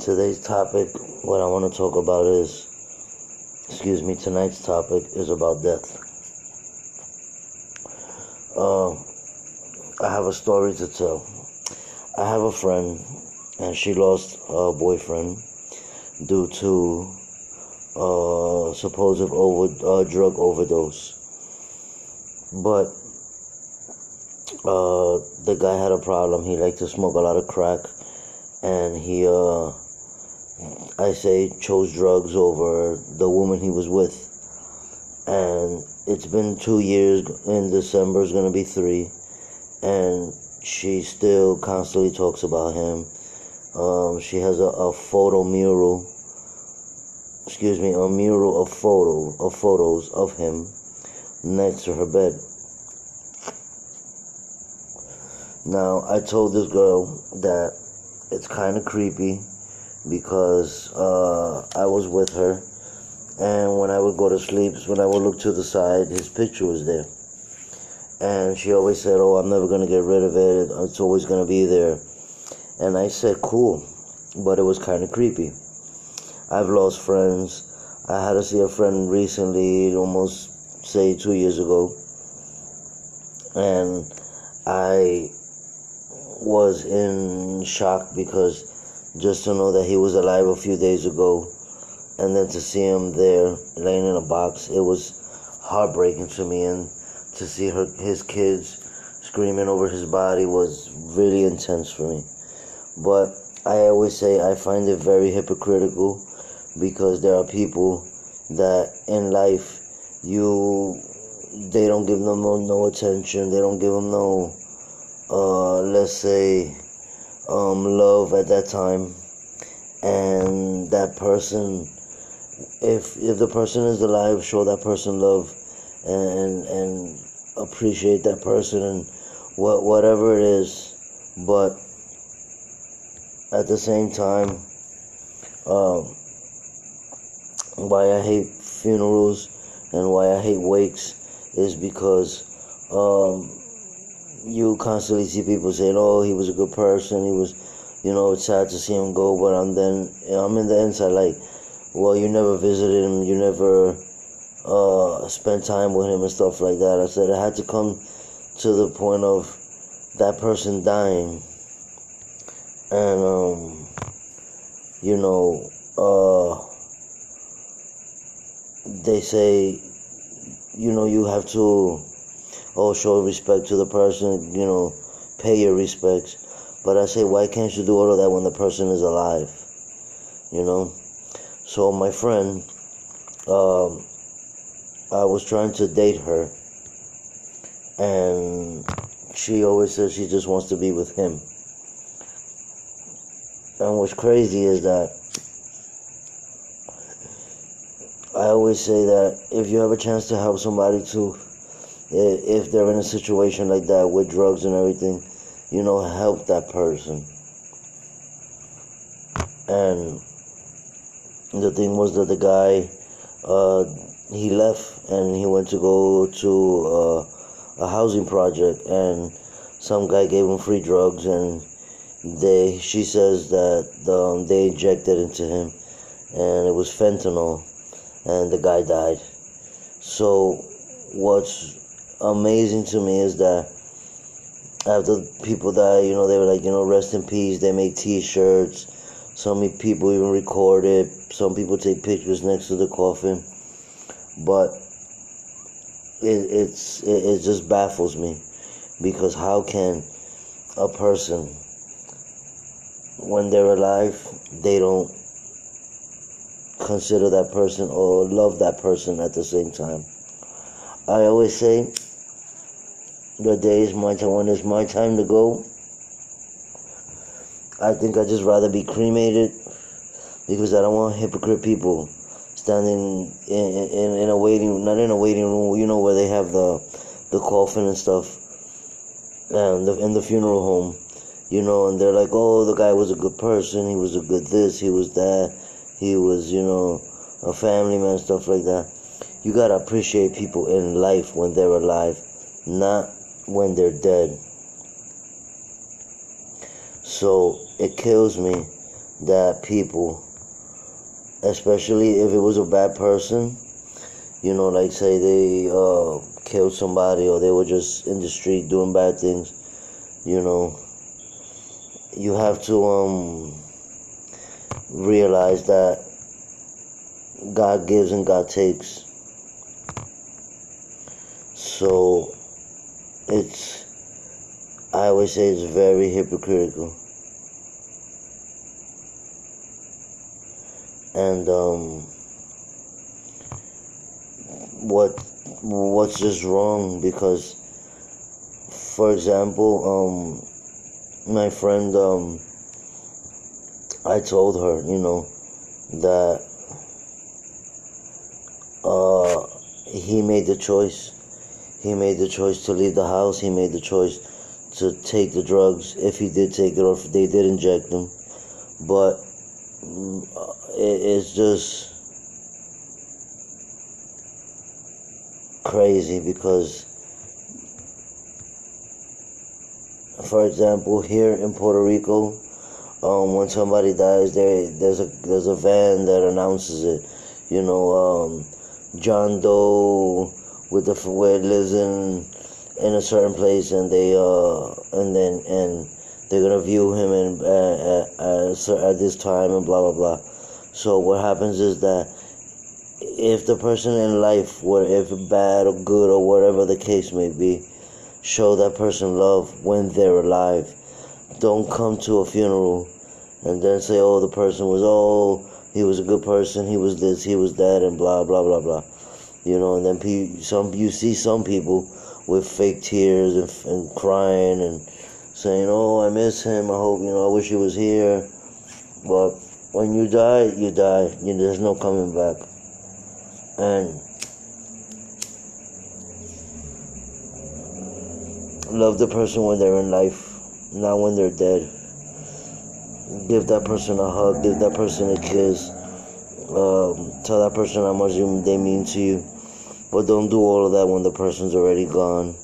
Today's topic, what I want to talk about is, excuse me, tonight's topic is about death. Uh, I have a story to tell. I have a friend, and she lost her boyfriend due to uh, supposed over uh, drug overdose. But uh, the guy had a problem. He liked to smoke a lot of crack, and he, uh, I say, chose drugs over the woman he was with. And it's been two years. In December is gonna be three, and she still constantly talks about him. Um, she has a, a photo mural excuse me, a mural of photo of photos of him next to her bed. Now, I told this girl that it's kind of creepy because uh, I was with her, and when I would go to sleep, when I would look to the side, his picture was there. And she always said, Oh, I'm never going to get rid of it, it's always going to be there. And I said, Cool, but it was kind of creepy. I've lost friends. I had to see a friend recently, almost say two years ago, and I was in shock because just to know that he was alive a few days ago and then to see him there laying in a box, it was heartbreaking to me. And to see her, his kids screaming over his body was really intense for me. But I always say I find it very hypocritical because there are people that in life you they don't give them no, no attention they don't give them no uh, let's say um, love at that time. And that person if if the person is alive show that person love and and appreciate that person and what whatever it is. But at the same time um, why I hate funerals and why I hate wakes is because um, you constantly see people saying, "Oh, he was a good person. He was, you know, it's sad to see him go." But I'm then I'm in the inside like, well, you never visited him. You never uh, spent time with him and stuff like that. I said I had to come to the point of that person dying, and um, you know. Uh, they say, you know, you have to oh show respect to the person, you know, pay your respects. But I say, why can't you do all of that when the person is alive? You know. So my friend, um, I was trying to date her, and she always says she just wants to be with him. And what's crazy is that I always say that if you have a chance to help somebody to, if they're in a situation like that with drugs and everything, you know, help that person. And the thing was that the guy, uh, he left and he went to go to uh, a housing project, and some guy gave him free drugs, and they, she says that um, they injected into him, and it was fentanyl and the guy died. So, what's amazing to me is that after people die, you know, they were like, you know, rest in peace. They make T-shirts. Some people even record it. Some people take pictures next to the coffin. But it it's it, it just baffles me because how can a person when they're alive they don't consider that person or love that person at the same time. I always say, the day is my time when it's my time to go. I think I'd just rather be cremated because I don't want hypocrite people standing in, in, in a waiting, not in a waiting room, you know, where they have the, the coffin and stuff, and the, in the funeral home, you know, and they're like, oh, the guy was a good person, he was a good this, he was that he was, you know, a family man, stuff like that. You gotta appreciate people in life when they're alive, not when they're dead. So it kills me that people, especially if it was a bad person, you know, like say they uh, killed somebody or they were just in the street doing bad things, you know, you have to um, realize that God gives and God takes. So it's, I always say it's very hypocritical. And um, what what's just wrong because, for example, um, my friend, um, I told her, you know, that uh, he made the choice. He made the choice to leave the house. He made the choice to take the drugs if he did take it or if they did inject him. But mm, it's just crazy because, for example, here in Puerto Rico, um, when somebody dies, there there's a there's a van that announces it. You know, um, John Doe with the where it lives in in a certain place, and they uh and then and they're gonna view him in uh, at, at this time and blah blah blah. So what happens is that if the person in life, if bad or good or whatever the case may be, show that person love when they're alive. Don't come to a funeral and then say, oh, the person was, oh, he was a good person, he was this, he was that, and blah, blah, blah, blah. You know, and then pe- some you see some people with fake tears and, and crying and saying, oh, I miss him, I hope, you know, I wish he was here. But when you die, you die. You, there's no coming back. And love the person when they're in life, not when they're dead give that person a hug, give that person a kiss, um, tell that person how much they mean to you. But don't do all of that when the person's already gone.